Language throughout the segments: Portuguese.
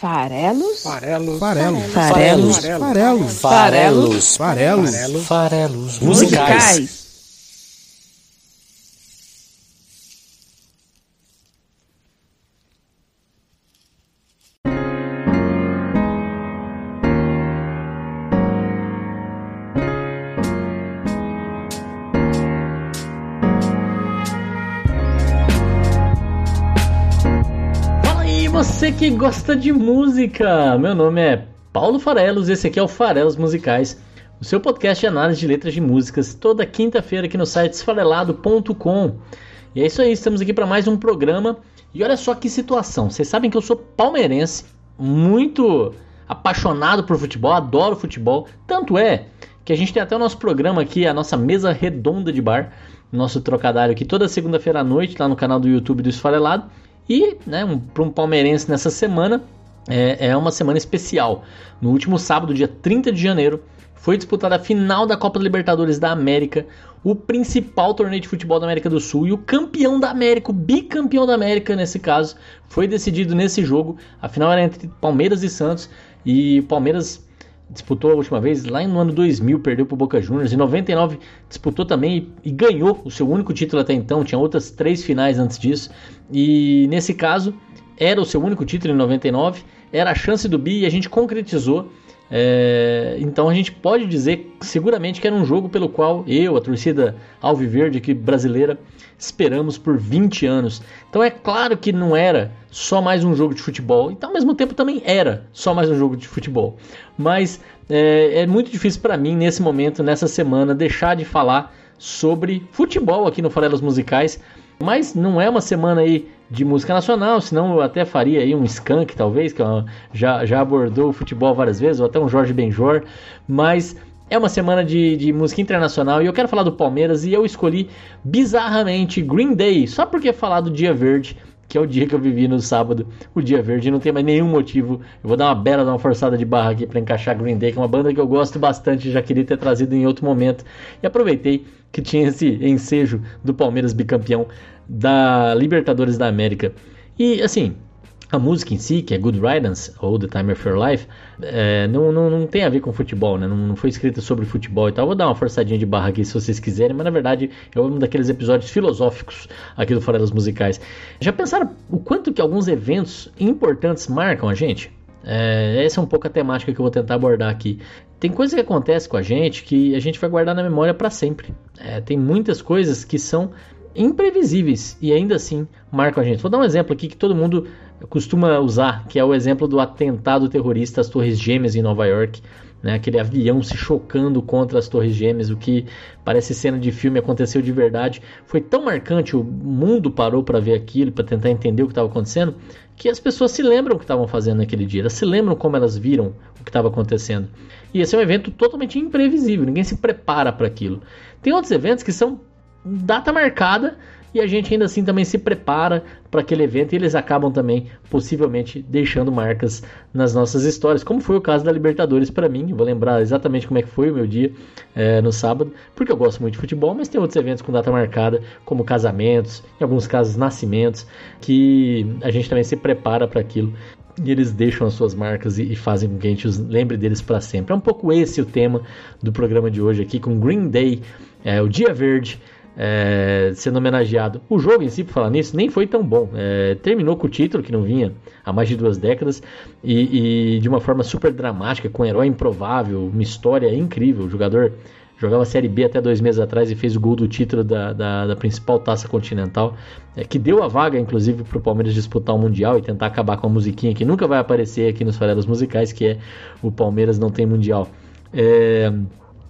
Farelos? Farelos. Farelos. Farelos. Farelos. Farelos. Farelos. Farelos. Musicais. Que gosta de música! Meu nome é Paulo Farelos esse aqui é o Farelos Musicais, o seu podcast de análise de letras de músicas, toda quinta-feira aqui no site esfarelado.com. E é isso aí, estamos aqui para mais um programa. E olha só que situação, vocês sabem que eu sou palmeirense, muito apaixonado por futebol, adoro futebol, tanto é que a gente tem até o nosso programa aqui, a nossa mesa redonda de bar, nosso trocadilho aqui toda segunda-feira à noite lá no canal do YouTube do Esfarelado. E, né, um, para um palmeirense nessa semana, é, é uma semana especial. No último sábado, dia 30 de janeiro, foi disputada a final da Copa Libertadores da América, o principal torneio de futebol da América do Sul e o campeão da América, o bicampeão da América nesse caso, foi decidido nesse jogo. A final era entre Palmeiras e Santos e Palmeiras disputou a última vez lá no ano 2000, perdeu para o Boca Juniors. Em 99 disputou também e, e ganhou o seu único título até então. Tinha outras três finais antes disso. E nesse caso era o seu único título em 99, era a chance do bi e a gente concretizou. É, então a gente pode dizer seguramente que era um jogo pelo qual eu, a torcida alviverde aqui brasileira, esperamos por 20 anos. Então é claro que não era só mais um jogo de futebol, então ao mesmo tempo também era só mais um jogo de futebol. Mas é, é muito difícil para mim nesse momento, nessa semana, deixar de falar sobre futebol aqui no Farelas Musicais. Mas não é uma semana aí de música nacional, senão eu até faria aí um Skank, talvez, que já, já abordou o futebol várias vezes, ou até um Jorge Benjor, mas é uma semana de, de música internacional e eu quero falar do Palmeiras e eu escolhi bizarramente Green Day, só porque falar do Dia Verde, que é o dia que eu vivi no sábado, o Dia Verde, não tem mais nenhum motivo. Eu vou dar uma bela, dar uma forçada de barra aqui para encaixar Green Day, que é uma banda que eu gosto bastante, já queria ter trazido em outro momento. E aproveitei que tinha esse ensejo do Palmeiras bicampeão da Libertadores da América. E assim, a música em si, que é Good Riddance, ou The Time of Your Life, é, não, não, não tem a ver com futebol, né? Não, não, foi escrita sobre futebol e tal. Vou dar uma forçadinha de barra aqui se vocês quiserem, mas na verdade é um daqueles episódios filosóficos aqui do Farelas Musicais. Já pensaram o quanto que alguns eventos importantes marcam a gente? É, essa é um pouco a temática que eu vou tentar abordar aqui. Tem coisas que acontecem com a gente que a gente vai guardar na memória para sempre. É, tem muitas coisas que são imprevisíveis e ainda assim marcam a gente. Vou dar um exemplo aqui que todo mundo costuma usar, que é o exemplo do atentado terrorista às Torres Gêmeas em Nova York. Né, aquele avião se chocando contra as Torres Gêmeas, o que parece cena de filme aconteceu de verdade. Foi tão marcante, o mundo parou para ver aquilo, para tentar entender o que estava acontecendo, que as pessoas se lembram o que estavam fazendo naquele dia, elas se lembram como elas viram o que estava acontecendo. E esse é um evento totalmente imprevisível, ninguém se prepara para aquilo. Tem outros eventos que são data marcada e a gente ainda assim também se prepara para aquele evento e eles acabam também possivelmente deixando marcas nas nossas histórias, como foi o caso da Libertadores para mim. Vou lembrar exatamente como é que foi o meu dia é, no sábado, porque eu gosto muito de futebol, mas tem outros eventos com data marcada, como casamentos, em alguns casos nascimentos, que a gente também se prepara para aquilo e eles deixam as suas marcas e, e, fazem com que a gente os lembre deles para sempre. É um pouco esse o tema do programa de hoje aqui com Green Day, é, o Dia Verde é, sendo homenageado. O jogo em si, por falar nisso, nem foi tão bom. É, terminou com o título, que não vinha há mais de duas décadas, e, e, de uma forma super dramática, com um herói improvável, uma história incrível. O jogador jogava Série B até dois meses atrás e fez o gol do título da, da, da principal taça continental, é, que deu a vaga, inclusive, para o Palmeiras disputar o Mundial e tentar acabar com a musiquinha que nunca vai aparecer aqui nos farelos musicais, que é o Palmeiras não tem Mundial. É,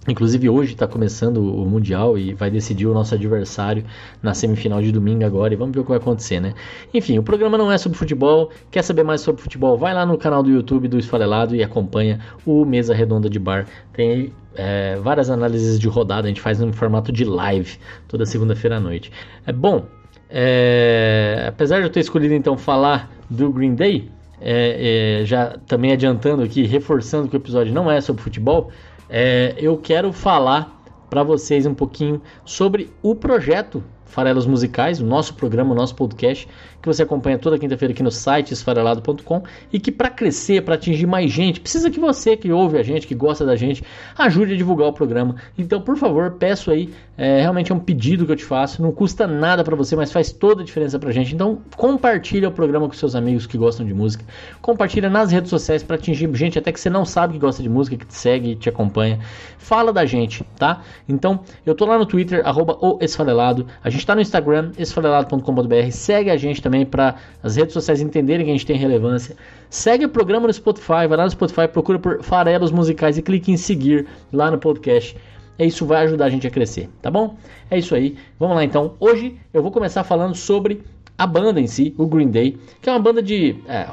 Inclusive hoje está começando o Mundial e vai decidir o nosso adversário na semifinal de domingo agora e vamos ver o que vai acontecer, né? Enfim, o programa não é sobre futebol. Quer saber mais sobre futebol? Vai lá no canal do YouTube do Esfarelado e acompanha o Mesa Redonda de Bar. Tem é, várias análises de rodada, a gente faz no formato de live toda segunda-feira à noite. É bom, é, apesar de eu ter escolhido então falar do Green Day, é, é já também adiantando aqui, reforçando que o episódio não é sobre futebol é, eu quero falar para vocês um pouquinho sobre o projeto Farelos Musicais, o nosso programa, o nosso podcast, que você acompanha toda quinta-feira aqui no site esfarelado.com e que para crescer, para atingir mais gente, precisa que você que ouve a gente, que gosta da gente, ajude a divulgar o programa. Então, por favor, peço aí, é, realmente é um pedido que eu te faço, não custa nada para você, mas faz toda a diferença pra gente. Então, compartilha o programa com seus amigos que gostam de música, compartilha nas redes sociais para atingir gente até que você não sabe que gosta de música, que te segue, te acompanha. Fala da gente, tá? Então, eu tô lá no Twitter, arroba o Esfarelado, a gente tá no Instagram, esfarelado.com.br, segue a gente também para as redes sociais entenderem que a gente tem relevância. Segue o programa no Spotify, vai lá no Spotify, procura por Farelos Musicais e clique em seguir lá no podcast. É isso vai ajudar a gente a crescer, tá bom? É isso aí. Vamos lá então. Hoje eu vou começar falando sobre a banda em si, o Green Day, que é uma banda de. É,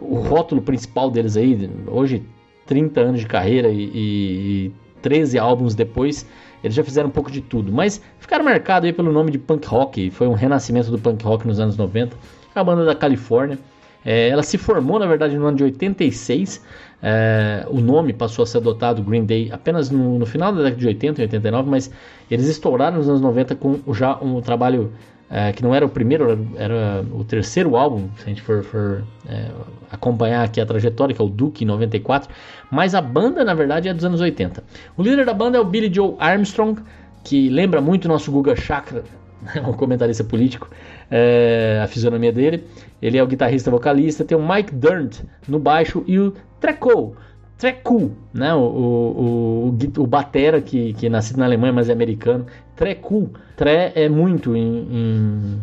o rótulo principal deles aí, hoje 30 anos de carreira e, e 13 álbuns depois, eles já fizeram um pouco de tudo, mas ficaram marcados aí pelo nome de punk rock, foi um renascimento do punk rock nos anos 90. É uma banda da Califórnia. É, ela se formou, na verdade, no ano de 86. É, o nome passou a ser adotado, Green Day, apenas no, no, final da década de 80 e 89, mas eles estouraram nos anos 90 com já um trabalho é, que não era o primeiro, era, o terceiro álbum, se a gente for, for é, acompanhar aqui a trajetória, que é o Duke, em 94, mas a banda, na verdade, é dos anos 80. O líder da banda é o Billy Joe Armstrong, que lembra muito o nosso Guga Chakra, um comentarista político, é, a fisionomia dele. Ele é o guitarrista vocalista, tem o Mike Durnt no baixo e o Treco, Trecu, né? O, o, o, o batera que, que é nascido na Alemanha, mas é americano. Trecu. Tre é muito em, em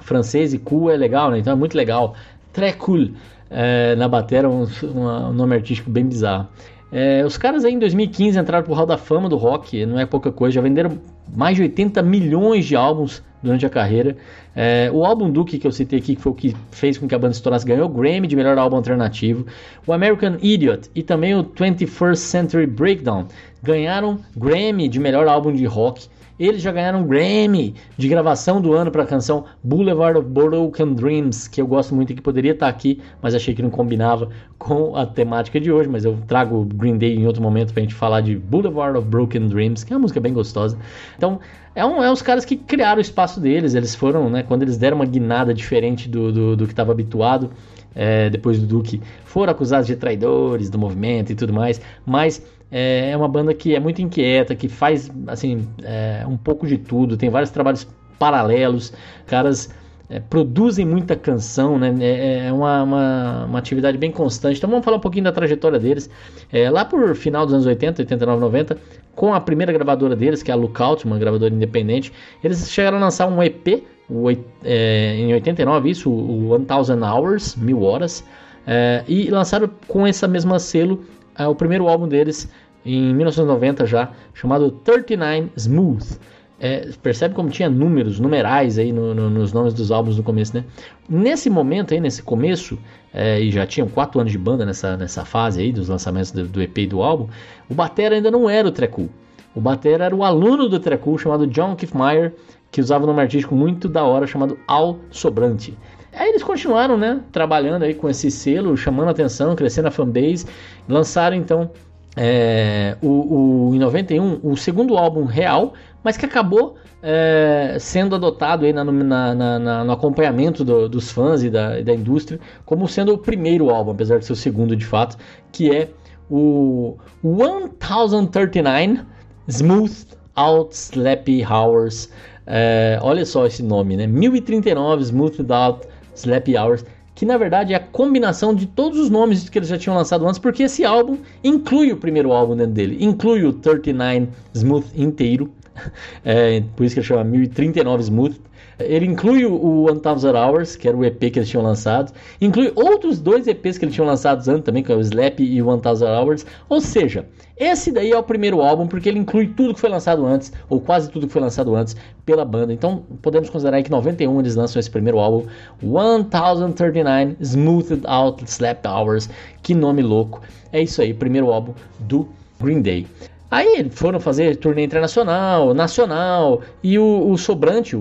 francês e cu é legal, né? Então é muito legal. Trecul. É, na batera, um, um, nome artístico bem bizarro. É, os caras aí em 2015 entraram pro Hall da Fama do rock, não é pouca coisa, já venderam mais de 80 milhões de álbuns durante a carreira. É, o álbum Duke que eu citei aqui, que foi o que fez com que a banda estourasse, ganhou o Grammy de melhor álbum alternativo. O American Idiot e também o 21st Century Breakdown ganharam Grammy de melhor álbum de rock. Eles já ganharam Grammy de gravação do ano para a canção Boulevard of Broken Dreams, que eu gosto muito e que poderia estar aqui, mas achei que não combinava com a temática de hoje. Mas eu trago Green Day em outro momento para a gente falar de Boulevard of Broken Dreams, que é uma música bem gostosa. Então, é, um, é os caras que criaram o espaço deles. Eles foram, né, quando eles deram uma guinada diferente do, do, do que estava habituado. É, depois do Duque, foram acusados de traidores do movimento e tudo mais, mas é, é uma banda que é muito inquieta, que faz assim é, um pouco de tudo, tem vários trabalhos paralelos, caras é, produzem muita canção, né? É, é uma, uma, uma, atividade bem constante. Então vamos falar um pouquinho da trajetória deles. É, lá por final dos anos 80, 89, 90, com a primeira gravadora deles, que é a Lookout, uma gravadora independente, eles chegaram a lançar um EP o, é, em 89, isso, o 1000 Hours, mil horas, é, e lançaram com essa mesma selo é, o primeiro álbum deles em 1990 já, chamado 39 Smooth. É, percebe como tinha números, numerais aí no, no, nos nomes dos álbuns no começo, né? Nesse momento aí, nesse começo, é, e já tinham quatro anos de banda nessa, nessa fase aí dos lançamentos do, do EP e do álbum, o batera ainda não era o Trecu. O batera era o aluno do Trecu chamado John Kiffmeyer, que usava um nome artístico muito da hora chamado Al Sobrante. Aí eles continuaram, né, trabalhando aí com esse selo, chamando atenção, crescendo a fanbase, lançaram então é, o, o, em 91 o segundo álbum real, mas que acabou é, sendo adotado aí na, na, na, no acompanhamento do, dos fãs e da, da, indústria como sendo o primeiro álbum, apesar de ser o segundo de fato, que é o 1039 Smooth Out Slappy Hours. É, olha só esse nome, né? 1039 Smooth Out Slappy Hours que na verdade é a combinação de todos os nomes que eles já tinham lançado antes, porque esse álbum inclui o primeiro álbum dentro dele, inclui o 39 Smooth inteiro, é, por isso que ele chama 1039 Smooth. Ele inclui o 1000 Hours, que era o EP que eles tinham lançado, inclui outros dois EPs que eles tinham lançado antes também, que é o Slap e o 1000 Hours, ou seja, esse daí é o primeiro álbum porque ele inclui tudo que foi lançado antes, ou quase tudo que foi lançado antes pela banda. Então podemos considerar que em 91 eles lançam esse primeiro álbum, 1039 Smoothed Out Slap Hours. Que nome louco! É isso aí, primeiro álbum do Green Day. Aí foram fazer turnê internacional, nacional, e o, o Sobrante, o,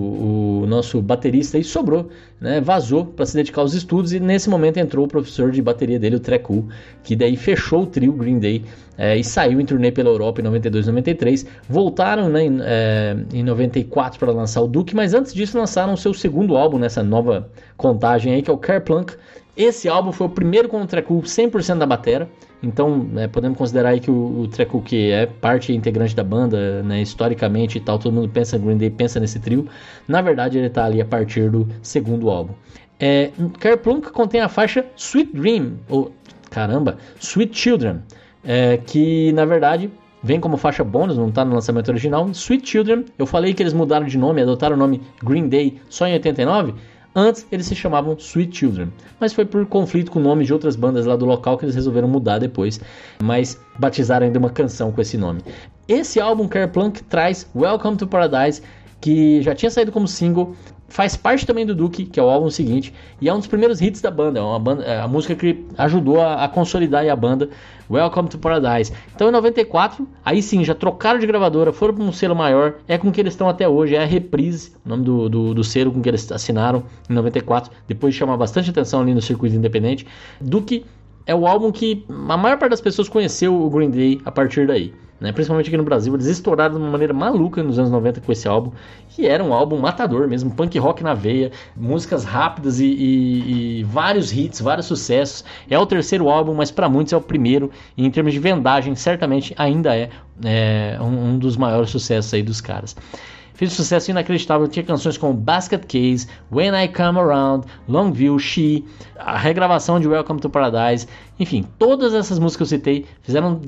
o, nosso baterista aí, sobrou, né? Vazou para se dedicar aos estudos e nesse momento entrou o professor de bateria dele, o Trecu, que daí fechou o trio Green Day é, e saiu em turnê pela Europa em 92 93. Voltaram né, em, é, em 94 para lançar o Duke, mas antes disso lançaram o seu segundo álbum nessa nova contagem aí, que é o Kerplunk. Esse álbum foi o primeiro com o Trecu 100% da batera. Então, é, podemos considerar aí que o, o Treco, que é parte integrante da banda, né, historicamente e tal, todo mundo pensa Green Day, pensa nesse trio. Na verdade, ele está ali a partir do segundo álbum. É, Kerplunk contém a faixa Sweet Dream, ou caramba, Sweet Children, é, que na verdade vem como faixa bônus, não está no lançamento original. Sweet Children, eu falei que eles mudaram de nome, adotaram o nome Green Day só em 89. Antes eles se chamavam Sweet Children, mas foi por conflito com nomes de outras bandas lá do local que eles resolveram mudar depois, mas batizaram ainda uma canção com esse nome. Esse álbum Kerplunk traz Welcome to Paradise, que já tinha saído como single, faz parte também do Duke, que é o álbum seguinte, e é um dos primeiros hits da banda, é uma banda é a música que ajudou a, a, consolidar a banda, Welcome to Paradise. Então em 94, aí sim, já trocaram de gravadora, foram para um selo maior, é com que eles estão até hoje, é a Reprise, o nome do, do, do selo com que eles assinaram em 94, depois de chamar bastante atenção ali no circuito independente. Duke é o álbum que a maior parte das pessoas conheceu o Green Day a partir daí né? principalmente aqui no Brasil. Eles estouraram de uma maneira maluca nos anos 90 com esse álbum, e era um álbum matador mesmo, punk rock na veia, músicas rápidas e, e, e vários hits, vários sucessos. É o terceiro álbum, mas para muitos é o primeiro, e em termos de vendagem, certamente ainda é, é um, um dos maiores sucessos aí dos caras fez um sucesso inacreditável. Tinha canções como Basket Case, When I Come Around, Longview, She, a regravação de Welcome to Paradise. Enfim, todas essas músicas que eu citei fizeram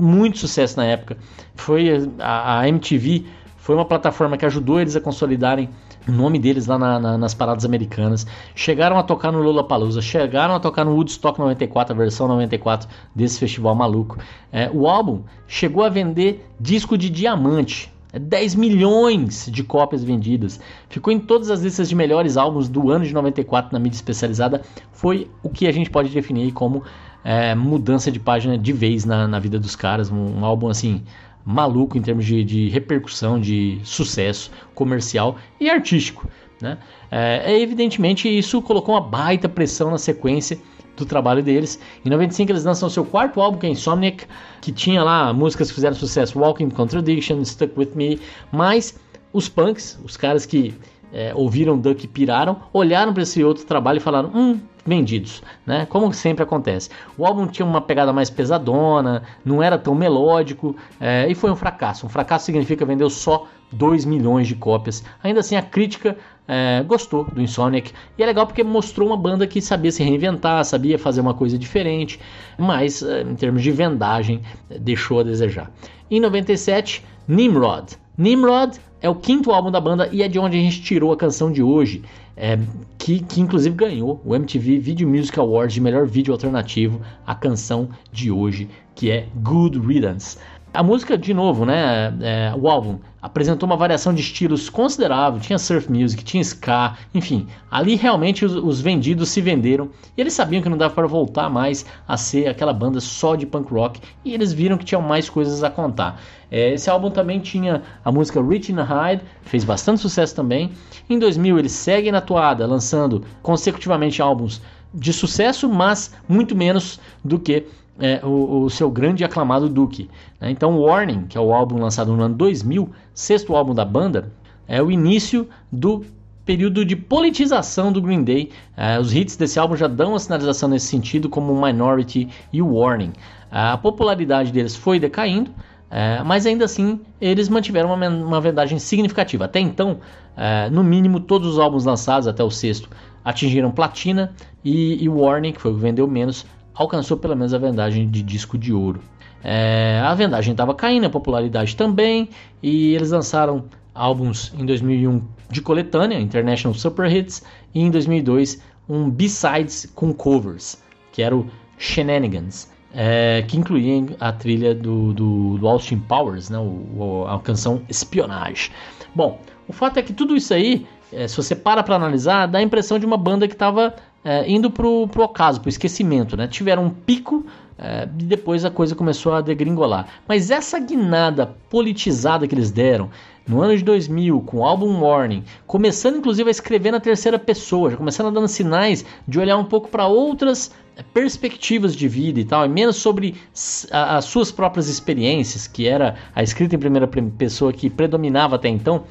muito sucesso na época. Foi a, a MTV foi uma plataforma que ajudou eles a consolidarem o nome deles lá na, na, nas paradas americanas. Chegaram a tocar no Lollapalooza, chegaram a tocar no Woodstock 94, a versão 94 desse festival maluco. É, o álbum chegou a vender disco de diamante. 10 é milhões de cópias vendidas. Ficou em todas as listas de melhores álbuns do ano de 94 na mídia especializada. Foi o que a gente pode definir como é, mudança de página de vez na, na vida dos caras. Um, um álbum assim maluco em termos de, de, repercussão, de sucesso comercial e artístico. Né? É, evidentemente isso colocou uma baita pressão na sequência do trabalho deles. Em 95 eles lançam seu quarto álbum, que é Insomniac, que tinha lá músicas que fizeram sucesso, Walking Contradiction, Stuck With Me, mas os punks, os caras que é, ouviram Duck e piraram, olharam para esse outro trabalho e falaram: hum, vendidos, né? Como sempre acontece. O álbum tinha uma pegada mais pesadona, não era tão melódico é, e foi um fracasso. Um fracasso significa vendeu só 2 milhões de cópias. Ainda assim, a crítica é, gostou do Insomniac e é legal porque mostrou uma banda que sabia se reinventar, sabia fazer uma coisa diferente, mas é, em termos de vendagem deixou a desejar. Em 97, Nimrod. Nimrod é o quinto álbum da banda e é de onde a gente tirou a canção de hoje, é, que, que inclusive ganhou o MTV Video Music Awards de melhor vídeo alternativo, a canção de hoje, que é Good Riddance. A música, de novo, né? É, o álbum apresentou uma variação de estilos considerável. Tinha surf music, tinha ska, enfim. Ali realmente os, os, vendidos se venderam e eles sabiam que não dava para voltar mais a ser aquela banda só de punk rock e eles viram que tinham mais coisas a contar. É, esse álbum também tinha a música Rich in the Hide, fez bastante sucesso também. Em 2000 eles seguem na toada, lançando consecutivamente álbuns de sucesso, mas muito menos do que é, o, o, seu grande e aclamado Duke. Né? Então, Warning, que é o álbum lançado no ano 2000, sexto álbum da banda, é o início do período de politização do Green Day. É, os hits desse álbum já dão uma sinalização nesse sentido, como Minority e Warning. A popularidade deles foi decaindo, é, mas ainda assim eles mantiveram uma, uma vendagem significativa. Até então, é, no mínimo, todos os álbuns lançados até o sexto atingiram platina e, e Warning, que foi o que vendeu menos, alcançou pelo menos a vendagem de disco de ouro. É, a vendagem estava caindo, a popularidade também, e eles lançaram álbuns em 2001 de coletânea, International Super Hits, e em 2002 um B-Sides com covers, que era o Shenanigans, é, que incluía a trilha do, do, do Austin Powers, né, o, a canção Espionage. Bom, o fato é que tudo isso aí, é, se você para para analisar, dá a impressão de uma banda que estava é, indo pro, pro ocaso, pro esquecimento, né? Tiveram um pico é, e depois a coisa começou a degringolar. Mas essa guinada politizada que eles deram no ano de 2000 com o álbum Warning, começando inclusive a escrever na terceira pessoa, já começando a dando sinais de olhar um pouco para outras é, perspectivas de vida e tal, e menos sobre as suas próprias experiências, que era a escrita em primeira pessoa que predominava até então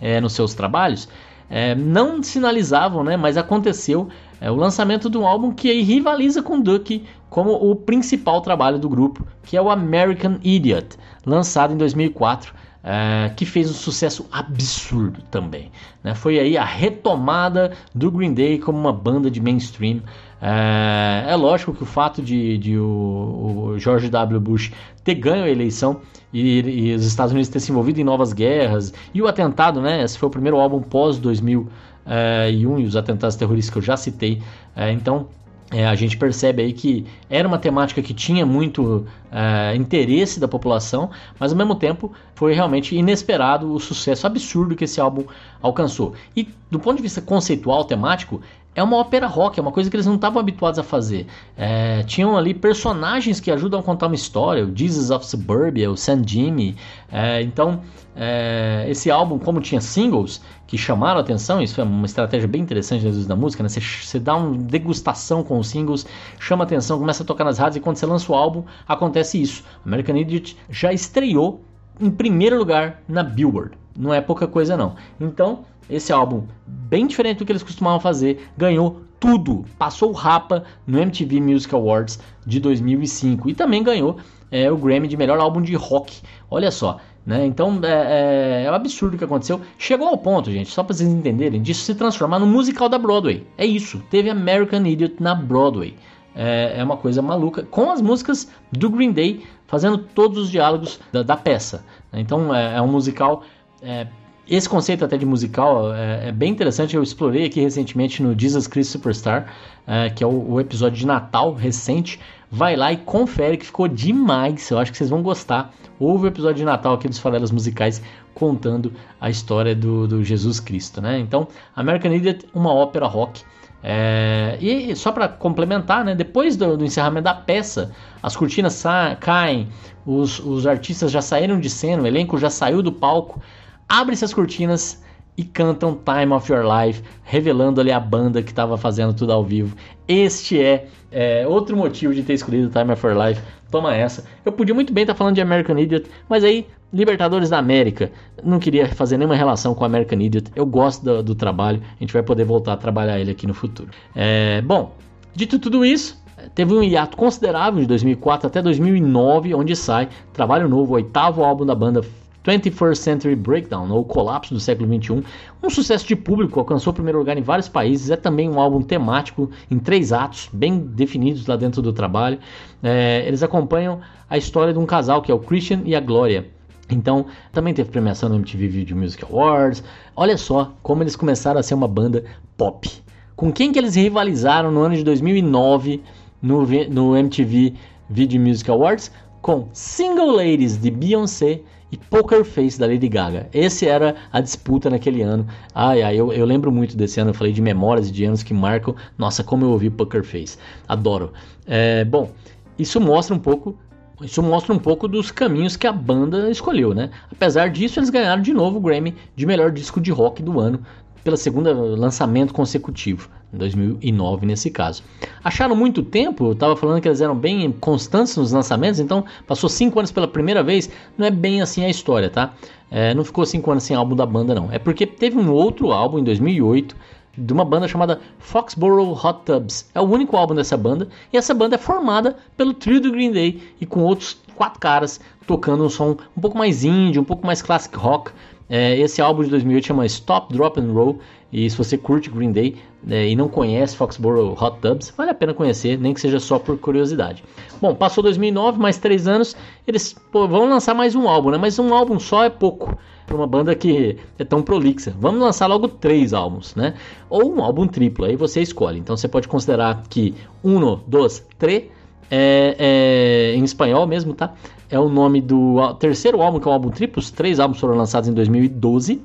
é, nos seus trabalhos é, não sinalizavam, né, mas aconteceu é, o lançamento de um álbum que aí rivaliza com Duck como o principal trabalho do grupo, que é o American Idiot, lançado em 2004, é, que fez um sucesso absurdo também. Né? Foi aí a retomada do Green Day como uma banda de mainstream. É, é lógico que o fato de, de o, o, George W. Bush ter ganho a eleição e, e, os Estados Unidos ter se envolvido em novas guerras e o atentado, né? Esse foi o primeiro álbum pós 2001 é, e os atentados terroristas que eu já citei. É, então é, a gente percebe aí que era uma temática que tinha muito é, interesse da população, mas ao mesmo tempo foi realmente inesperado o sucesso absurdo que esse álbum alcançou. E do ponto de vista conceitual, temático, é uma ópera rock, é uma coisa que eles não estavam habituados a fazer. É, tinham ali personagens que ajudam a contar uma história, o Jesus of Suburbia, o San Jimmy. É, então, é, esse álbum, como tinha singles que chamaram a atenção, isso é uma estratégia bem interessante da música, né? Você, dá uma degustação com os singles, chama atenção, começa a tocar nas rádios e quando você lança o álbum, acontece isso. American Idiot já estreou em primeiro lugar na Billboard. Não é pouca coisa não. Então, esse álbum, bem diferente do que eles costumavam fazer, ganhou tudo, passou o Rapa no MTV Music Awards de 2005 e também ganhou é, o Grammy de melhor álbum de rock. Olha só, né? Então é, é, é um absurdo o que aconteceu. Chegou ao ponto, gente, só para vocês entenderem, disso se transformar no musical da Broadway. É isso, teve American Idiot na Broadway. É, é uma coisa maluca, com as músicas do Green Day fazendo todos os diálogos da, da peça. Então é, é um musical é, esse conceito até de musical é, é, bem interessante. Eu explorei aqui recentemente no Jesus Christ Superstar, é, que é o, o, episódio de Natal recente. Vai lá e confere que ficou demais. Eu acho que vocês vão gostar. Houve o episódio de Natal aqui dos Farelas Musicais contando a história do, do Jesus Cristo. Né? Então, American Idiot, uma ópera rock. É, e só para complementar, né, depois do, do, encerramento da peça, as cortinas caem, os, os artistas já saíram de cena, o elenco já saiu do palco abre-se as cortinas e cantam Time of Your Life, revelando ali a banda que estava fazendo tudo ao vivo. Este é, é, outro motivo de ter escolhido Time of Your Life. Toma essa. Eu podia muito bem estar tá falando de American Idiot, mas aí, Libertadores da América, não queria fazer nenhuma relação com American Idiot. Eu gosto do, do trabalho, a gente vai poder voltar a trabalhar ele aqui no futuro. É, bom, dito tudo isso, teve um hiato considerável de 2004 até 2009, onde sai trabalho novo, o oitavo álbum da banda 21st Century Breakdown, ou Colapso do século XXI, um sucesso de público, alcançou o primeiro lugar em vários países, é também um álbum temático em três atos, bem definidos lá dentro do trabalho. É, eles acompanham a história de um casal que é o Christian e a Gloria. Então, também teve premiação no MTV Video Music Awards. Olha só como eles começaram a ser uma banda pop. Com quem que eles rivalizaram no ano de 2009 no, no MTV Video Music Awards? Com Single Ladies de Beyoncé e Poker Face da Lady Gaga. Esse era a disputa naquele ano. Ai, ai, eu, eu lembro muito desse ano. Eu falei de memórias de anos que marcam. Nossa, como eu ouvi Poker Face. Adoro. É, bom, isso mostra um pouco. Isso mostra um pouco dos caminhos que a banda escolheu, né? Apesar disso, eles ganharam de novo o Grammy de melhor disco de rock do ano pela segunda lançamento consecutivo, em 2009 nesse caso. Acharam muito tempo, eu estava falando que eles eram bem constantes nos lançamentos, então passou cinco anos pela primeira vez, não é bem assim a história, tá? É, não ficou cinco anos sem álbum da banda, não. É porque teve um outro álbum em 2008 de uma banda chamada Foxborough Hot Tubs. É o único álbum dessa banda e essa banda é formada pelo trio do Green Day e com outros quatro caras tocando um som um pouco mais indie, um pouco mais classic rock, é, esse álbum de 2008 chama Stop, Drop and Roll. E se você curte Green Day é, e não conhece Foxborough Hot Tubs, vale a pena conhecer, nem que seja só por curiosidade. Bom, passou 2009, mais três anos, eles pô, vão lançar mais um álbum, né? Mas um álbum só é pouco para uma banda que é tão prolixa. Vamos lançar logo três álbuns, né? Ou um álbum triplo, aí você escolhe. Então você pode considerar que uno, dois, três é, é, em espanhol mesmo, tá? É o nome do terceiro álbum, que é o álbum triplo. Os três álbuns foram lançados em 2012.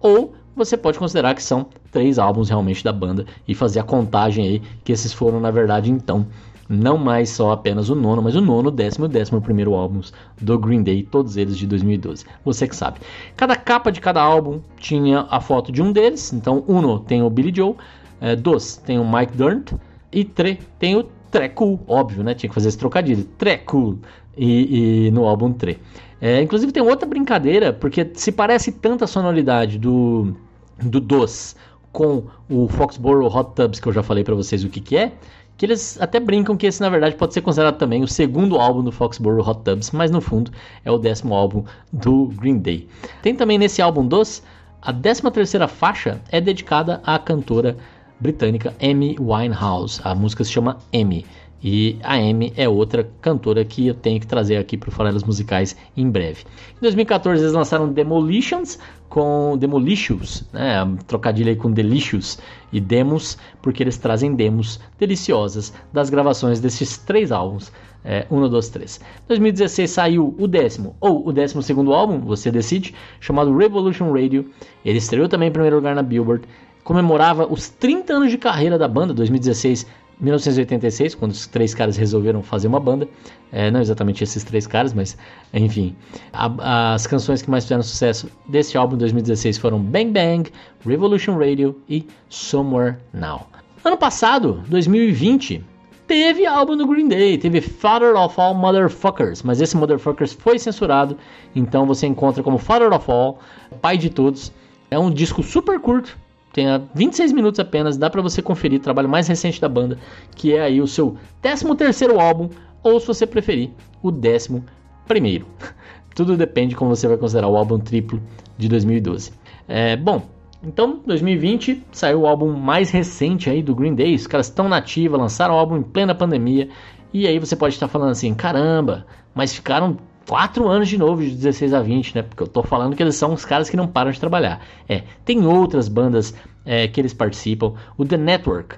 Ou você pode considerar que são três álbuns realmente da banda e fazer a contagem aí que esses foram na verdade então não mais só apenas o nono, mas o nono, décimo e décimo primeiro álbuns do Green Day, todos eles de 2012. Você que sabe. Cada capa de cada álbum tinha a foto de um deles. Então, uno tem o Billy Joe, é, dois tem o Mike Dirnt e três tem o Trecool, óbvio, né? Tinha que fazer esse trocadilho. Trecool e, e no álbum 3. É, inclusive tem outra brincadeira, porque se parece tanta sonoridade do, do DOS com o Foxborough Hot Tubs, que eu já falei para vocês o que, que é, que eles até brincam que esse na verdade pode ser considerado também o segundo álbum do Foxborough Hot Tubs, mas no fundo é o décimo álbum do Green Day. Tem também nesse álbum DOS, a décima terceira faixa é dedicada à cantora britânica Amy Winehouse. A música se chama Amy. E a Amy é outra cantora que eu tenho que trazer aqui para o Farelas Musicais em breve. Em 2014 eles lançaram Demolitions com Demolicious, né? Trocadilho aí com Delicious e demos, porque eles trazem demos deliciosas das gravações desses três álbuns. É, 1, 2, 3. 2016 saiu o décimo ou o décimo segundo álbum, você decide, chamado Revolution Radio. Ele estreou também em primeiro lugar na Billboard comemorava os 30 anos de carreira da banda, 2016 1986, quando os três caras resolveram fazer uma banda. É, não exatamente esses três caras, mas enfim. A, as canções que mais fizeram sucesso desse álbum 2016 foram Bang Bang, Revolution Radio e Somewhere Now. Ano passado, 2020, teve álbum do Green Day, teve Father of All Motherfuckers, mas esse Motherfuckers foi censurado, então você encontra como Father of All, pai de todos. É um disco super curto, tem 26 minutos apenas, dá para você conferir o trabalho mais recente da banda, que é aí o seu 13 terceiro álbum, ou se você preferir, o 11 primeiro. Tudo depende de como você vai considerar o álbum triplo de 2012. É, bom, então 2020 saiu o álbum mais recente aí do Green Day, os caras estão nativa, lançaram o álbum em plena pandemia, e aí você pode estar falando assim, caramba, mas ficaram 4 anos de novo, de 16 a 20, né? Porque eu tô falando que eles são os caras que não param de trabalhar. É, tem outras bandas é, que eles participam. O The Network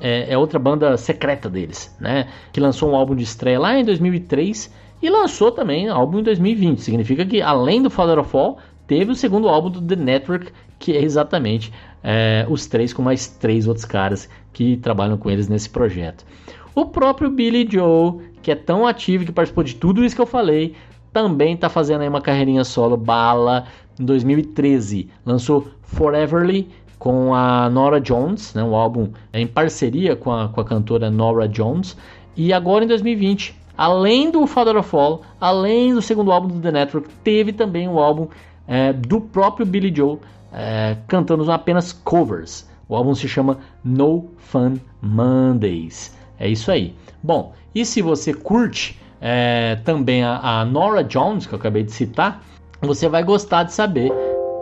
é, é, outra banda secreta deles, né? Que lançou um álbum de estreia lá em 2003 e lançou também álbum em 2020. Significa que além do Father of All, teve o segundo álbum do The Network, que é exatamente é, os três com mais três outros caras que trabalham com eles nesse projeto. O próprio Billy Joe, que é tão ativo que participou de tudo isso que eu falei, também está fazendo aí uma carreirinha solo bala. Em 2013 lançou Foreverly com a Nora Jones, né, um álbum em parceria com a, com a cantora Nora Jones. E agora em 2020, além do Father of All, além do segundo álbum do The Network, teve também um álbum é, do próprio Billy Joe é, cantando apenas covers. O álbum se chama No Fun Mondays. É isso aí. Bom, e se você curte é, também a, a, Nora Jones, que eu acabei de citar, você vai gostar de saber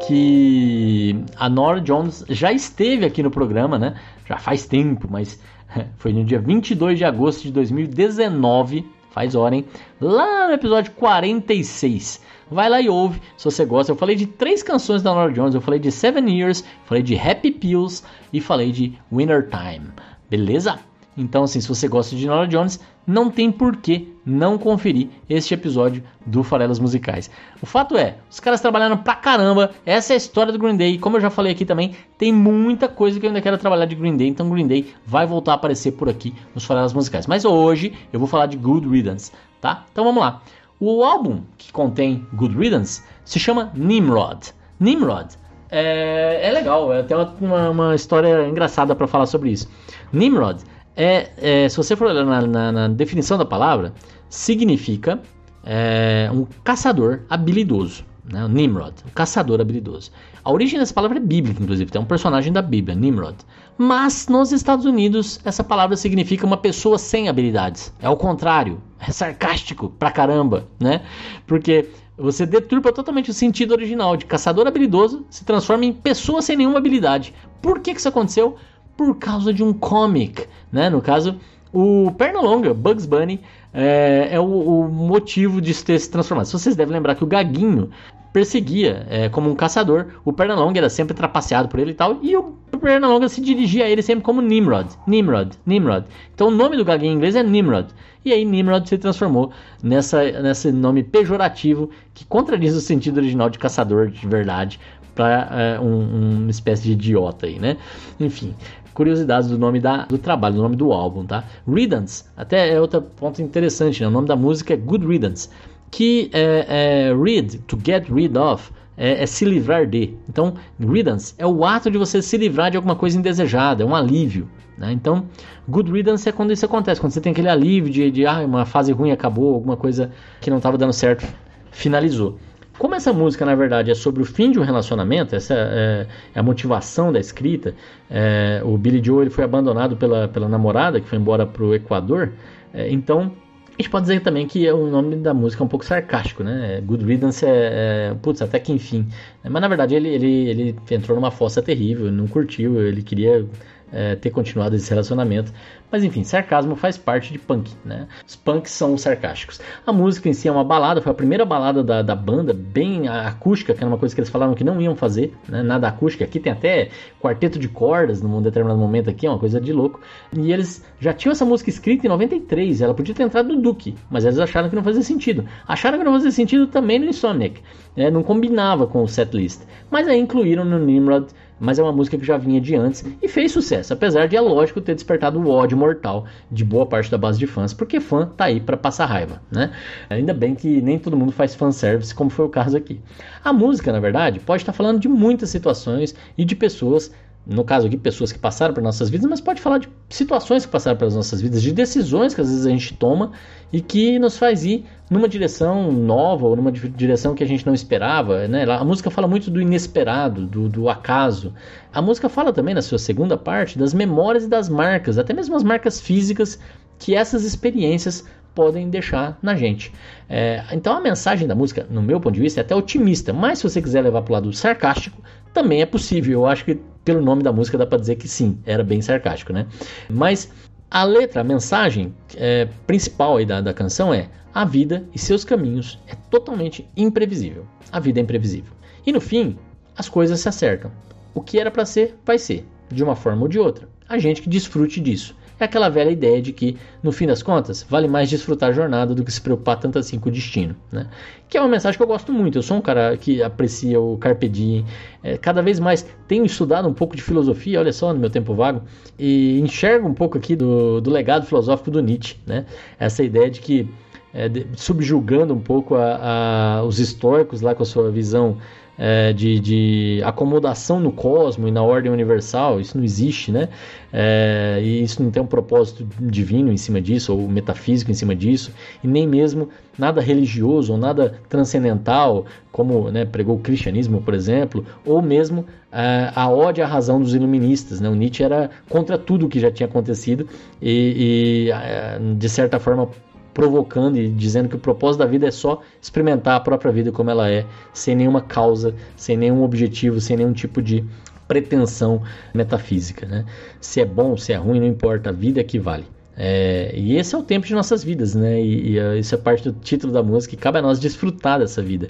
que a Nora Jones já esteve aqui no programa, né? Já faz tempo, mas foi no dia 22 de agosto de 2019, faz hora, hein? Lá no episódio 46. Vai lá e ouve, se você gosta. Eu falei de três canções da Nora Jones. Eu falei de Seven Years, falei de Happy Pills e falei de Winter Time. Beleza? Então, assim, se você gosta de Nora Jones, não tem por que não conferir este episódio do Farelas Musicais. O fato é, os caras trabalharam pra caramba, essa é a história do Green Day, como eu já falei aqui também, tem muita coisa que eu ainda quero trabalhar de Green Day, então Green Day vai voltar a aparecer por aqui nos Farelas Musicais. Mas hoje eu vou falar de Good Riddance, tá? Então vamos lá. O álbum que contém Good Riddance se chama Nimrod. Nimrod é, é legal, é até uma, uma história engraçada para falar sobre isso. Nimrod é, é, se você for olhar na, na, na definição da palavra, significa é, um caçador habilidoso. Né? Nimrod, caçador habilidoso. A origem dessa palavra é bíblica, inclusive, tem um personagem da Bíblia, Nimrod. Mas nos Estados Unidos, essa palavra significa uma pessoa sem habilidades. É o contrário, é sarcástico pra caramba, né? Porque você deturpa totalmente o sentido original de caçador habilidoso, se transforma em pessoa sem nenhuma habilidade. Por que, que isso aconteceu? Por causa de um comic, né? No caso, o Pernalonga, Bugs Bunny, é, é o, o, motivo de ter se transformado. Se vocês devem lembrar que o Gaguinho perseguia é, como um caçador, o Pernalonga era sempre trapaceado por ele e tal, e o Pernalonga se dirigia a ele sempre como Nimrod, Nimrod, Nimrod. Então o nome do Gaguinho em inglês é Nimrod. E aí Nimrod se transformou nessa, nesse nome pejorativo que contradiz o sentido original de caçador de verdade para é, um, uma espécie de idiota aí, né? Enfim, curiosidades do nome da, do trabalho, do nome do álbum, tá? Riddance, até é outro ponto interessante, né? O nome da música é Good Riddance, que é, é read, to get rid of, é, é, se livrar de. Então, riddance é o ato de você se livrar de alguma coisa indesejada, é um alívio. Né? Então, good riddance é quando isso acontece, quando você tem aquele alívio de, de ah, uma fase ruim acabou, alguma coisa que não estava dando certo finalizou. Como essa música, na verdade, é sobre o fim de um relacionamento, essa é, é a motivação da escrita. É, o Billy Joe ele foi abandonado pela, pela namorada, que foi embora para o Equador. É, então, a gente pode dizer também que o nome da música é um pouco sarcástico, né? Good Riddance é, é putz, até que enfim. Mas na verdade ele, ele, ele entrou numa fossa terrível, não curtiu, ele queria é, ter continuado esse relacionamento. Mas enfim, sarcasmo faz parte de punk, né? Os punks são sarcásticos. A música em si é uma balada, foi a primeira balada da, da banda, bem acústica, que era uma coisa que eles falaram que não iam fazer, né? Nada acústica. Aqui tem até quarteto de cordas num determinado momento aqui, é uma coisa de louco. E eles já tinham essa música escrita em 93, ela podia ter entrado no Duke, mas eles acharam que não fazia sentido. Acharam que não fazia sentido também no Insomniac, né? não combinava com o setlist. Mas aí incluíram no Nimrod mas é uma música que já vinha de antes e fez sucesso, apesar de, é lógico, ter despertado o ódio mortal de boa parte da base de fãs, porque fã tá aí para passar raiva, né? Ainda bem que nem todo mundo faz fanservice, como foi o caso aqui. A música, na verdade, pode estar falando de muitas situações e de pessoas no caso aqui, pessoas que passaram por nossas vidas, mas pode falar de situações que passaram pelas nossas vidas, de decisões que às vezes a gente toma e que nos faz ir numa direção nova ou numa direção que a gente não esperava. Né? A música fala muito do inesperado, do, do acaso. A música fala também, na sua segunda parte, das memórias e das marcas, até mesmo as marcas físicas que essas experiências podem deixar na gente. É, então a mensagem da música, no meu ponto de vista, é até otimista, mas se você quiser levar para o lado sarcástico, também é possível. Eu acho que pelo nome da música dá para dizer que sim, era bem sarcástico, né? Mas a letra, a mensagem é, principal aí da, da canção é: a vida e seus caminhos é totalmente imprevisível. A vida é imprevisível. E no fim, as coisas se acertam. O que era para ser, vai ser, de uma forma ou de outra. A gente que desfrute disso. É aquela velha ideia de que, no fim das contas, vale mais desfrutar a jornada do que se preocupar tanto assim com o destino. Né? Que é uma mensagem que eu gosto muito. Eu sou um cara que aprecia o Carpe Diem. É, cada vez mais tenho estudado um pouco de filosofia, olha só, no meu tempo vago, e enxergo um pouco aqui do, do legado filosófico do Nietzsche. Né? Essa ideia de que, é, subjugando um pouco a, a, os históricos lá com a sua visão é, de, de, acomodação no cosmos e na ordem universal, isso não existe, né? É, e isso não tem um propósito divino em cima disso, ou metafísico em cima disso, e nem mesmo nada religioso ou nada transcendental, como né, pregou o cristianismo, por exemplo, ou mesmo é, a ódio à razão dos iluministas. Né? O Nietzsche era contra tudo o que já tinha acontecido e, e é, de certa forma, provocando e dizendo que o propósito da vida é só experimentar a própria vida como ela é, sem nenhuma causa, sem nenhum objetivo, sem nenhum tipo de pretensão metafísica. Né? Se é bom, se é ruim, não importa, a vida é que vale. É, e esse é o tempo de nossas vidas, né? E, e uh, isso é parte do título da música, e cabe a nós desfrutar dessa vida.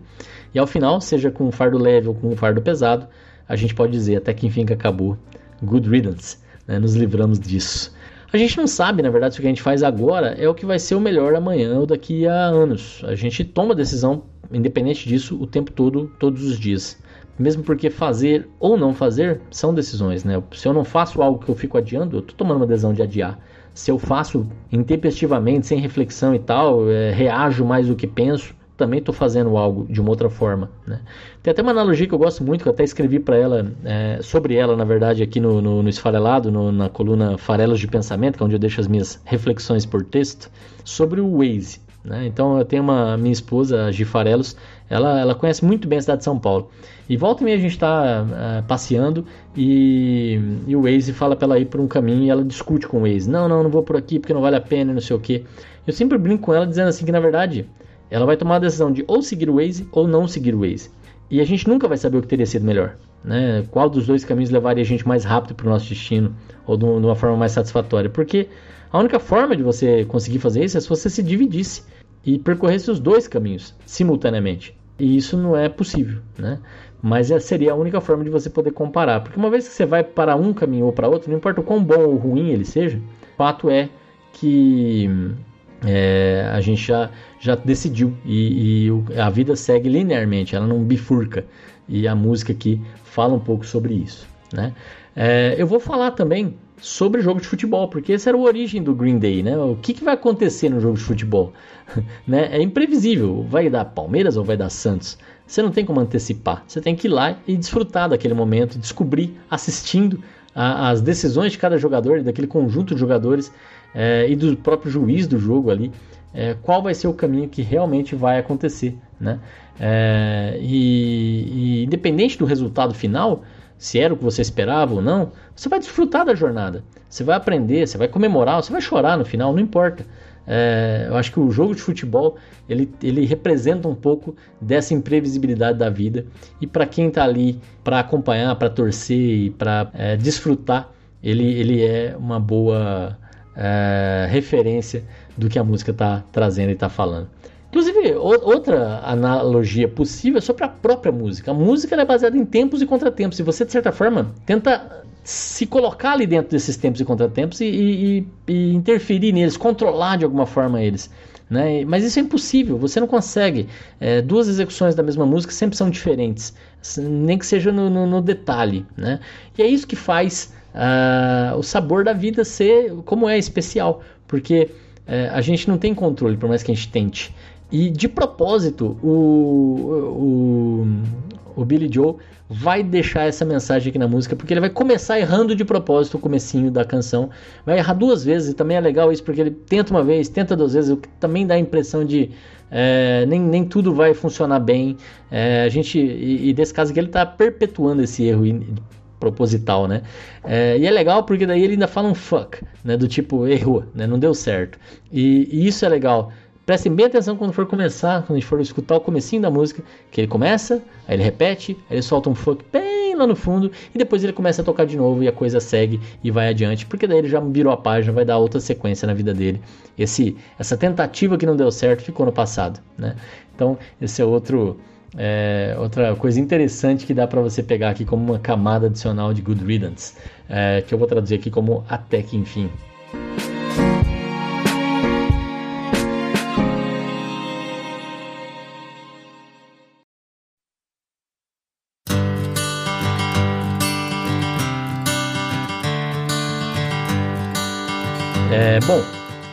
E ao final, seja com um fardo leve ou com um fardo pesado, a gente pode dizer até que enfim que acabou. Good riddance, né? nos livramos disso. A gente não sabe, na verdade, se o que a gente faz agora é o que vai ser o melhor amanhã ou daqui a anos. A gente toma decisão, independente disso, o tempo todo, todos os dias. Mesmo porque fazer ou não fazer são decisões, né? Se eu não faço algo que eu fico adiando, eu estou tomando uma decisão de adiar. Se eu faço intempestivamente, sem reflexão e tal, é, reajo mais do que penso, também estou fazendo algo de uma outra forma. Né? Tem até uma analogia que eu gosto muito, que eu até escrevi para ela, é, sobre ela, na verdade, aqui no, no, no Esfarelado, no, na coluna Farelas de Pensamento, que é onde eu deixo as minhas reflexões por texto, sobre o Waze. Né? Então eu tenho uma minha esposa, a Gi Farelos, ela, ela conhece muito bem a cidade de São Paulo. E volta e meia a gente está é, passeando e, e, o Waze fala para ela ir por um caminho e ela discute com o Waze. Não, não, não vou por aqui porque não vale a pena, não sei o que. Eu sempre brinco com ela dizendo assim que na verdade ela vai tomar a decisão de ou seguir o Waze ou não seguir o Waze. E a gente nunca vai saber o que teria sido melhor. Né? Qual dos dois caminhos levaria a gente mais rápido para o nosso destino ou de uma forma mais satisfatória? Porque a única forma de você conseguir fazer isso é se você se dividisse e percorresse os dois caminhos simultaneamente. E isso não é possível, né? Mas seria a única forma de você poder comparar. Porque uma vez que você vai para um caminho ou para outro, não importa o quão bom ou ruim ele seja, o fato é que é, a gente já, já decidiu e, e, a vida segue linearmente, ela não bifurca. e a música aqui fala um pouco sobre isso. Né? É, eu vou falar também sobre jogo de futebol, porque essa era a origem do Green Day, né? O que, que vai acontecer no jogo de futebol? né? É imprevisível, vai dar Palmeiras ou vai dar Santos? Você não tem como antecipar, você tem que ir lá e desfrutar daquele momento, descobrir assistindo a, as decisões de cada jogador, daquele conjunto de jogadores é, e do próprio juiz do jogo ali, é, qual vai ser o caminho que realmente vai acontecer, né? É, e, e independente do resultado final, se era o que você esperava ou não, você vai desfrutar da jornada. Você vai aprender, você vai comemorar, você vai chorar no final, não importa. É, eu acho que o jogo de futebol ele, ele representa um pouco dessa imprevisibilidade da vida e para quem está ali para acompanhar, para torcer e para é, desfrutar, ele, ele é uma boa é, referência do que a música está trazendo e está falando. Inclusive, outra analogia possível é sobre a própria música. A música é baseada em tempos e contratempos. E você, de certa forma, tenta se colocar ali dentro desses tempos e contratempos e, e, e interferir neles, controlar de alguma forma eles. Né? Mas isso é impossível, você não consegue. É, duas execuções da mesma música sempre são diferentes, nem que seja no, no, no detalhe. Né? E é isso que faz uh, o sabor da vida ser como é especial, porque uh, a gente não tem controle, por mais que a gente tente. E de propósito, o, o, o Billy Joe vai deixar essa mensagem aqui na música, porque ele vai começar errando de propósito o comecinho da canção. Vai errar duas vezes, e também é legal isso, porque ele tenta uma vez, tenta duas vezes, o que também dá a impressão de é, nem, nem tudo vai funcionar bem. É, a gente, e, e, desse caso aqui ele está perpetuando esse erro proposital, né? É, e é legal porque daí ele ainda fala um fuck, né? Do tipo, errou, né? Não deu certo. E, e isso é legal Prestem bem atenção quando for começar, quando a gente for escutar o comecinho da música, que ele começa, aí ele repete, aí ele solta um funk bem lá no fundo e depois ele começa a tocar de novo e a coisa segue e vai adiante, porque daí ele já virou a página, vai dar outra sequência na vida dele. Esse, essa tentativa que não deu certo ficou no passado, né? Então esse é outro é, outra coisa interessante que dá para você pegar aqui como uma camada adicional de Good Riddance, é, que eu vou traduzir aqui como até que enfim. É, bom,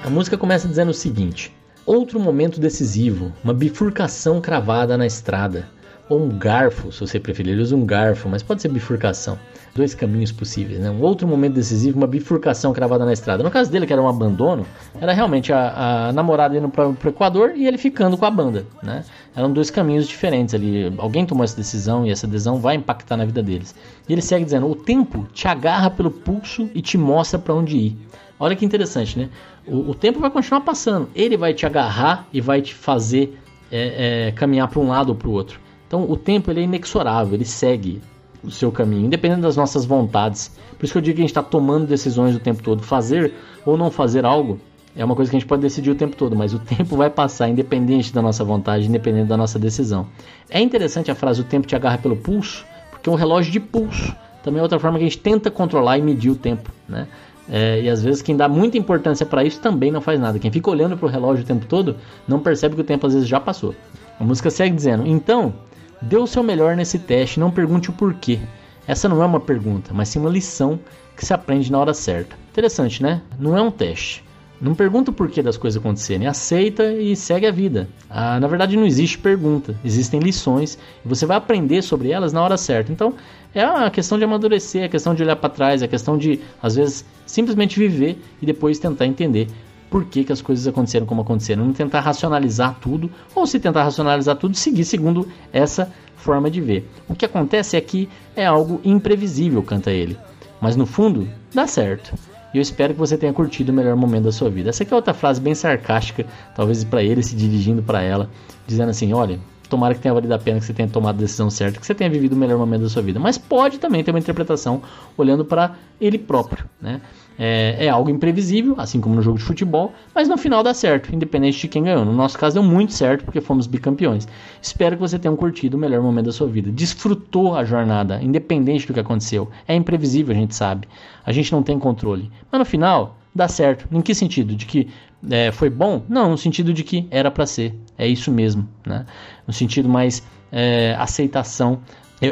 a música começa dizendo o seguinte: Outro momento decisivo, uma bifurcação cravada na estrada. Ou um garfo, se você preferir. Usa um garfo, mas pode ser bifurcação. Dois caminhos possíveis, né? Um outro momento decisivo, uma bifurcação cravada na estrada. No caso dele, que era um abandono, era realmente a, a namorada indo para o Equador e ele ficando com a banda, né? Eram dois caminhos diferentes ali. Alguém tomou essa decisão e essa decisão vai impactar na vida deles. E ele segue dizendo: O tempo te agarra pelo pulso e te mostra para onde ir. Olha que interessante, né? O, o, tempo vai continuar passando. Ele vai te agarrar e vai te fazer é, é, caminhar para um lado ou para o outro. Então o tempo ele é inexorável, ele segue o seu caminho, independente das nossas vontades. Por isso que eu digo que a gente está tomando decisões o tempo todo. Fazer ou não fazer algo é uma coisa que a gente pode decidir o tempo todo, mas o tempo vai passar independente da nossa vontade, independente da nossa decisão. É interessante a frase o tempo te agarra pelo pulso, porque é um relógio de pulso. Também é outra forma que a gente tenta controlar e medir o tempo, né? É, e às vezes quem dá muita importância para isso também não faz nada. Quem fica olhando para o relógio o tempo todo não percebe que o tempo às vezes já passou. A música segue dizendo: Então, dê o seu melhor nesse teste, não pergunte o porquê. Essa não é uma pergunta, mas sim uma lição que se aprende na hora certa. Interessante, né? Não é um teste. Não pergunta o porquê das coisas acontecerem, aceita e segue a vida. Ah, na verdade, não existe pergunta, existem lições e você vai aprender sobre elas na hora certa. Então, é a questão de amadurecer, é a questão de olhar para trás, é a questão de, às vezes, simplesmente viver e depois tentar entender por que, que as coisas aconteceram como aconteceram. Não tentar racionalizar tudo, ou se tentar racionalizar tudo, seguir segundo essa forma de ver. O que acontece é que é algo imprevisível, canta ele. Mas no fundo, dá certo. E eu espero que você tenha curtido o melhor momento da sua vida. Essa aqui é outra frase bem sarcástica, talvez para ele se dirigindo para ela, dizendo assim: olha, tomara que tenha valido a pena que você tenha tomado a decisão certa, que você tenha vivido o melhor momento da sua vida. Mas pode também ter uma interpretação olhando para ele próprio, né? É, é, algo imprevisível, assim como no jogo de futebol, mas no final dá certo, independente de quem ganhou. No nosso caso deu muito certo porque fomos bicampeões. Espero que você tenha curtido o melhor momento da sua vida. Desfrutou a jornada, independente do que aconteceu. É imprevisível, a gente sabe. A gente não tem controle. Mas no final, dá certo. Em que sentido? De que é, foi bom? Não, no sentido de que era para ser. É isso mesmo, né? No sentido mais é, aceitação.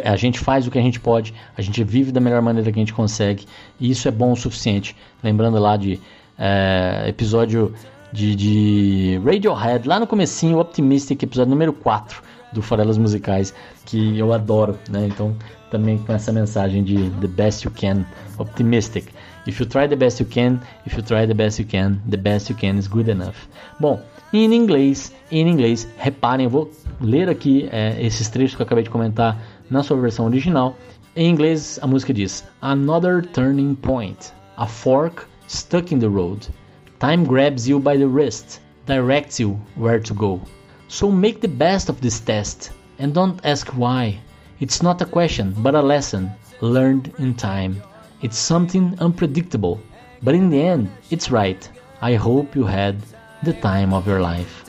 A gente faz o que a gente pode, a gente vive da melhor maneira que a gente consegue, e isso é bom o suficiente. Lembrando lá de é, episódio de, de Radiohead, lá no comecinho, Optimistic, episódio número 4 do Farelas Musicais, que eu adoro, né? Então, também com essa mensagem de The Best You Can, Optimistic. If you try the best you can, if you try the best you can, the best you can is good enough. Bom, em inglês, em inglês, reparem, eu vou ler aqui é, esses trechos que eu acabei de comentar na sua versão original. Em inglês, a música diz: Another turning point, a fork stuck in the road. Time grabs you by the wrist, directs you where to go. So make the best of this test and don't ask why. It's not a question, but a lesson learned in time. It's something unpredictable, but in the end, it's right. I hope you had the time of your life.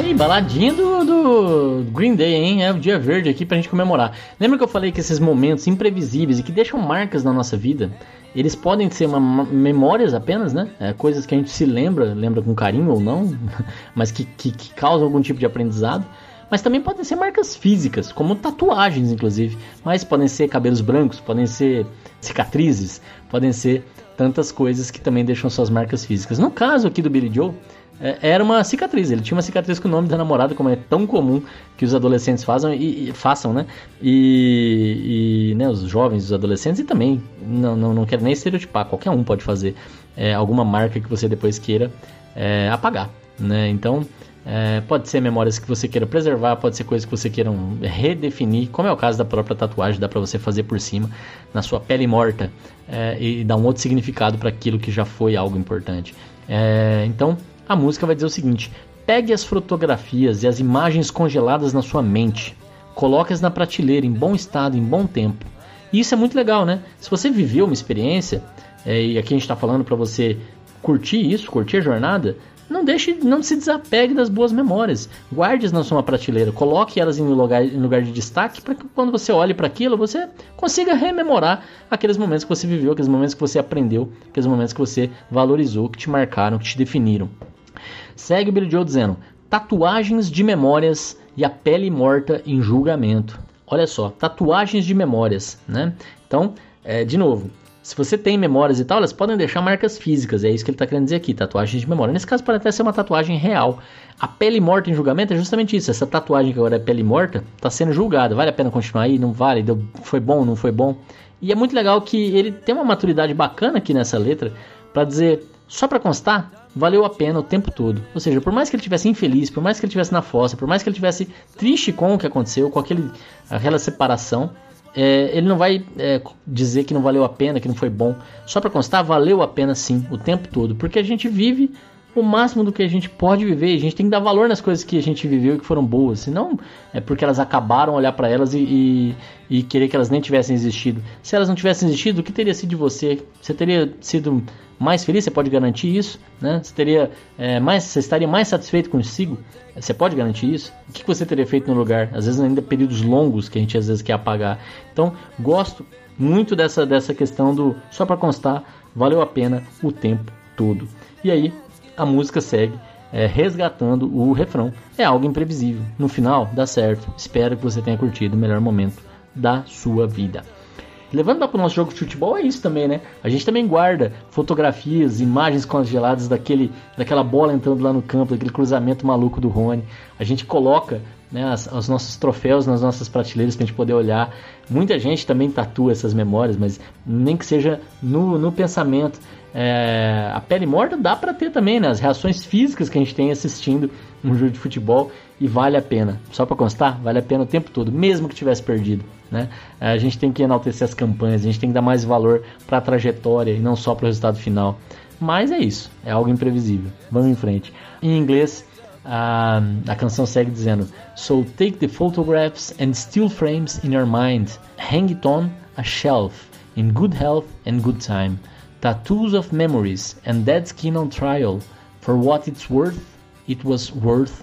Isso aí, baladinha do, do Green Day, hein? É o dia verde aqui pra gente comemorar. Lembra que eu falei que esses momentos imprevisíveis e que deixam marcas na nossa vida, eles podem ser uma, memórias apenas, né? É, coisas que a gente se lembra, lembra com carinho ou não, mas que, que, que causam algum tipo de aprendizado. Mas também podem ser marcas físicas, como tatuagens, inclusive. Mas podem ser cabelos brancos, podem ser cicatrizes, podem ser tantas coisas que também deixam suas marcas físicas. No caso aqui do Billy Joe, era uma cicatriz. Ele tinha uma cicatriz com o nome da namorada, como é tão comum que os adolescentes façam e, e façam, né? E, e, né, os jovens, os adolescentes e também não, não, não quero nem estereotipar. Qualquer um pode fazer é, alguma marca que você depois queira é, apagar, né? Então é, pode ser memórias que você queira preservar, pode ser coisas que você queira redefinir, como é o caso da própria tatuagem, dá para você fazer por cima na sua pele morta é, e dar um outro significado para aquilo que já foi algo importante. É, então a música vai dizer o seguinte: pegue as fotografias e as imagens congeladas na sua mente, coloque-as na prateleira em bom estado, em bom tempo. E isso é muito legal, né? Se você viveu uma experiência, é, e aqui a gente está falando para você curtir isso, curtir a jornada, não deixe, não se desapegue das boas memórias. Guarde-as na sua prateleira, coloque elas em lugar, em lugar de destaque para que quando você olhe para aquilo, você consiga rememorar aqueles momentos que você viveu, aqueles momentos que você aprendeu, aqueles momentos que você valorizou, que te marcaram, que te definiram. Segue o Billy Joe dizendo: tatuagens de memórias e a pele morta em julgamento. Olha só, tatuagens de memórias, né? Então, é, de novo, se você tem memórias e tal, elas podem deixar marcas físicas, é isso que ele está querendo dizer aqui, tatuagens de memória. Nesse caso, pode até ser uma tatuagem real. A pele morta em julgamento é justamente isso. Essa tatuagem que agora é pele morta está sendo julgada. Vale a pena continuar aí? Não vale? Deu, foi bom? Não foi bom? E é muito legal que ele tem uma maturidade bacana aqui nessa letra para dizer, só para constar, valeu a pena o tempo todo. Ou seja, por mais que ele tivesse infeliz, por mais que ele tivesse na fossa, por mais que ele tivesse triste com o que aconteceu, com aquele, aquela separação, é, ele não vai é, dizer que não valeu a pena, que não foi bom. Só para constar, valeu a pena sim, o tempo todo, porque a gente vive o máximo do que a gente pode viver. A gente tem que dar valor nas coisas que a gente viveu e que foram boas. Senão é porque elas acabaram, olhar para elas e, e, e, querer que elas nem tivessem existido. Se elas não tivessem existido, o que teria sido de você? Você teria sido mais feliz? Você pode garantir isso? Né? Você teria é, mais, você estaria mais satisfeito consigo? Você pode garantir isso? O que você teria feito no lugar? Às vezes ainda períodos longos que a gente às vezes quer apagar. Então gosto muito dessa dessa questão do só para constar valeu a pena o tempo todo. E aí a música segue é, resgatando o refrão. É algo imprevisível. No final, dá certo. Espero que você tenha curtido o melhor momento da sua vida. Levando para o nosso jogo de futebol, é isso também, né? A gente também guarda fotografias, imagens congeladas daquele, daquela bola entrando lá no campo, daquele cruzamento maluco do Rony. A gente coloca né, as, os nossos troféus nas nossas prateleiras para a gente poder olhar. Muita gente também tatua essas memórias, mas nem que seja no, no pensamento. É, a pele morta dá para ter também, né? As reações físicas que a gente tem assistindo um jogo de futebol e vale a pena. Só para constar, vale a pena o tempo todo, mesmo que tivesse perdido, né? A gente tem que enaltecer as campanhas, a gente tem que dar mais valor para a trajetória e não só para o resultado final. Mas é isso, é algo imprevisível. Vamos em frente. Em inglês, a, a canção segue dizendo: So take the photographs and still frames in your mind, hang it on a shelf, in good health and good time. Tattoos of memories and dead skin on trial. For what it's worth, it was worth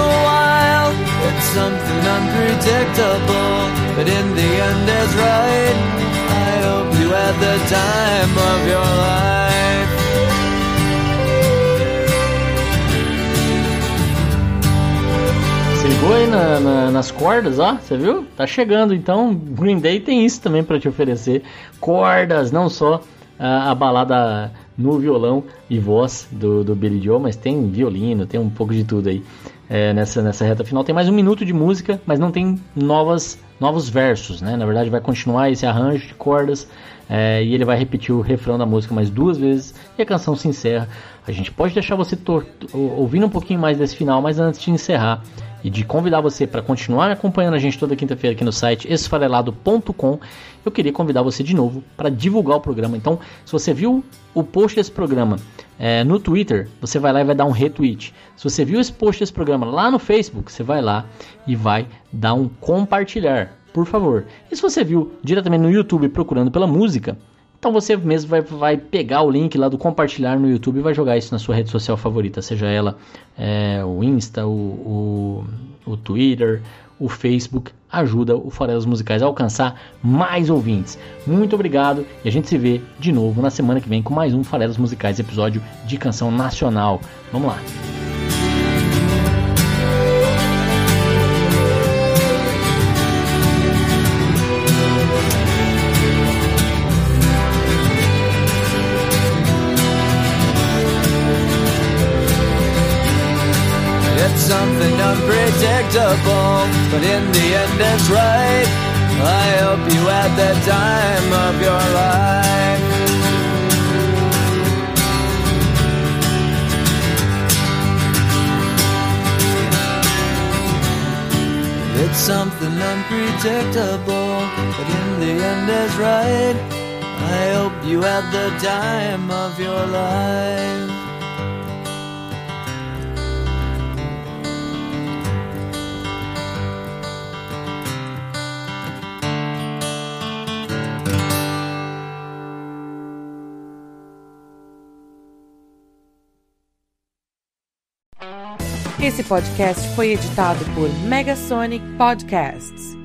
something unpredictable, but in the end is right. I hope you had the time of your life. Você ligou aí na, na, nas cordas, ó, você viu? Tá chegando, então Green Day tem isso também para te oferecer. Cordas, não só a, a, balada no violão e voz do, do Billy Joe, mas tem violino, tem um pouco de tudo aí. É, nessa, nessa reta final tem mais um minuto de música, mas não tem novas, novos versos, né? Na verdade vai continuar esse arranjo de cordas é, e ele vai repetir o refrão da música mais duas vezes e a canção se encerra. A gente pode deixar você ouvindo um pouquinho mais desse final, mas antes de encerrar, e de convidar você para continuar acompanhando a gente toda quinta-feira aqui no site esfarelado.com, eu queria convidar você de novo para divulgar o programa. Então, se você viu o post desse programa é, no Twitter, você vai lá e vai dar um retweet. Se você viu esse post desse programa lá no Facebook, você vai lá e vai dar um compartilhar, por favor. E se você viu diretamente no YouTube procurando pela música, então você mesmo vai, vai pegar o link lá do compartilhar no YouTube e vai jogar isso na sua rede social favorita, seja ela é, o Insta, o, o, o Twitter, o Facebook. Ajuda o Farelas Musicais a alcançar mais ouvintes. Muito obrigado e a gente se vê de novo na semana que vem com mais um Farelas Musicais, episódio de canção nacional. Vamos lá! Unpredictable, but in the end is right. I hope you had the time of your life. Esse podcast foi editado por Megasonic Podcasts.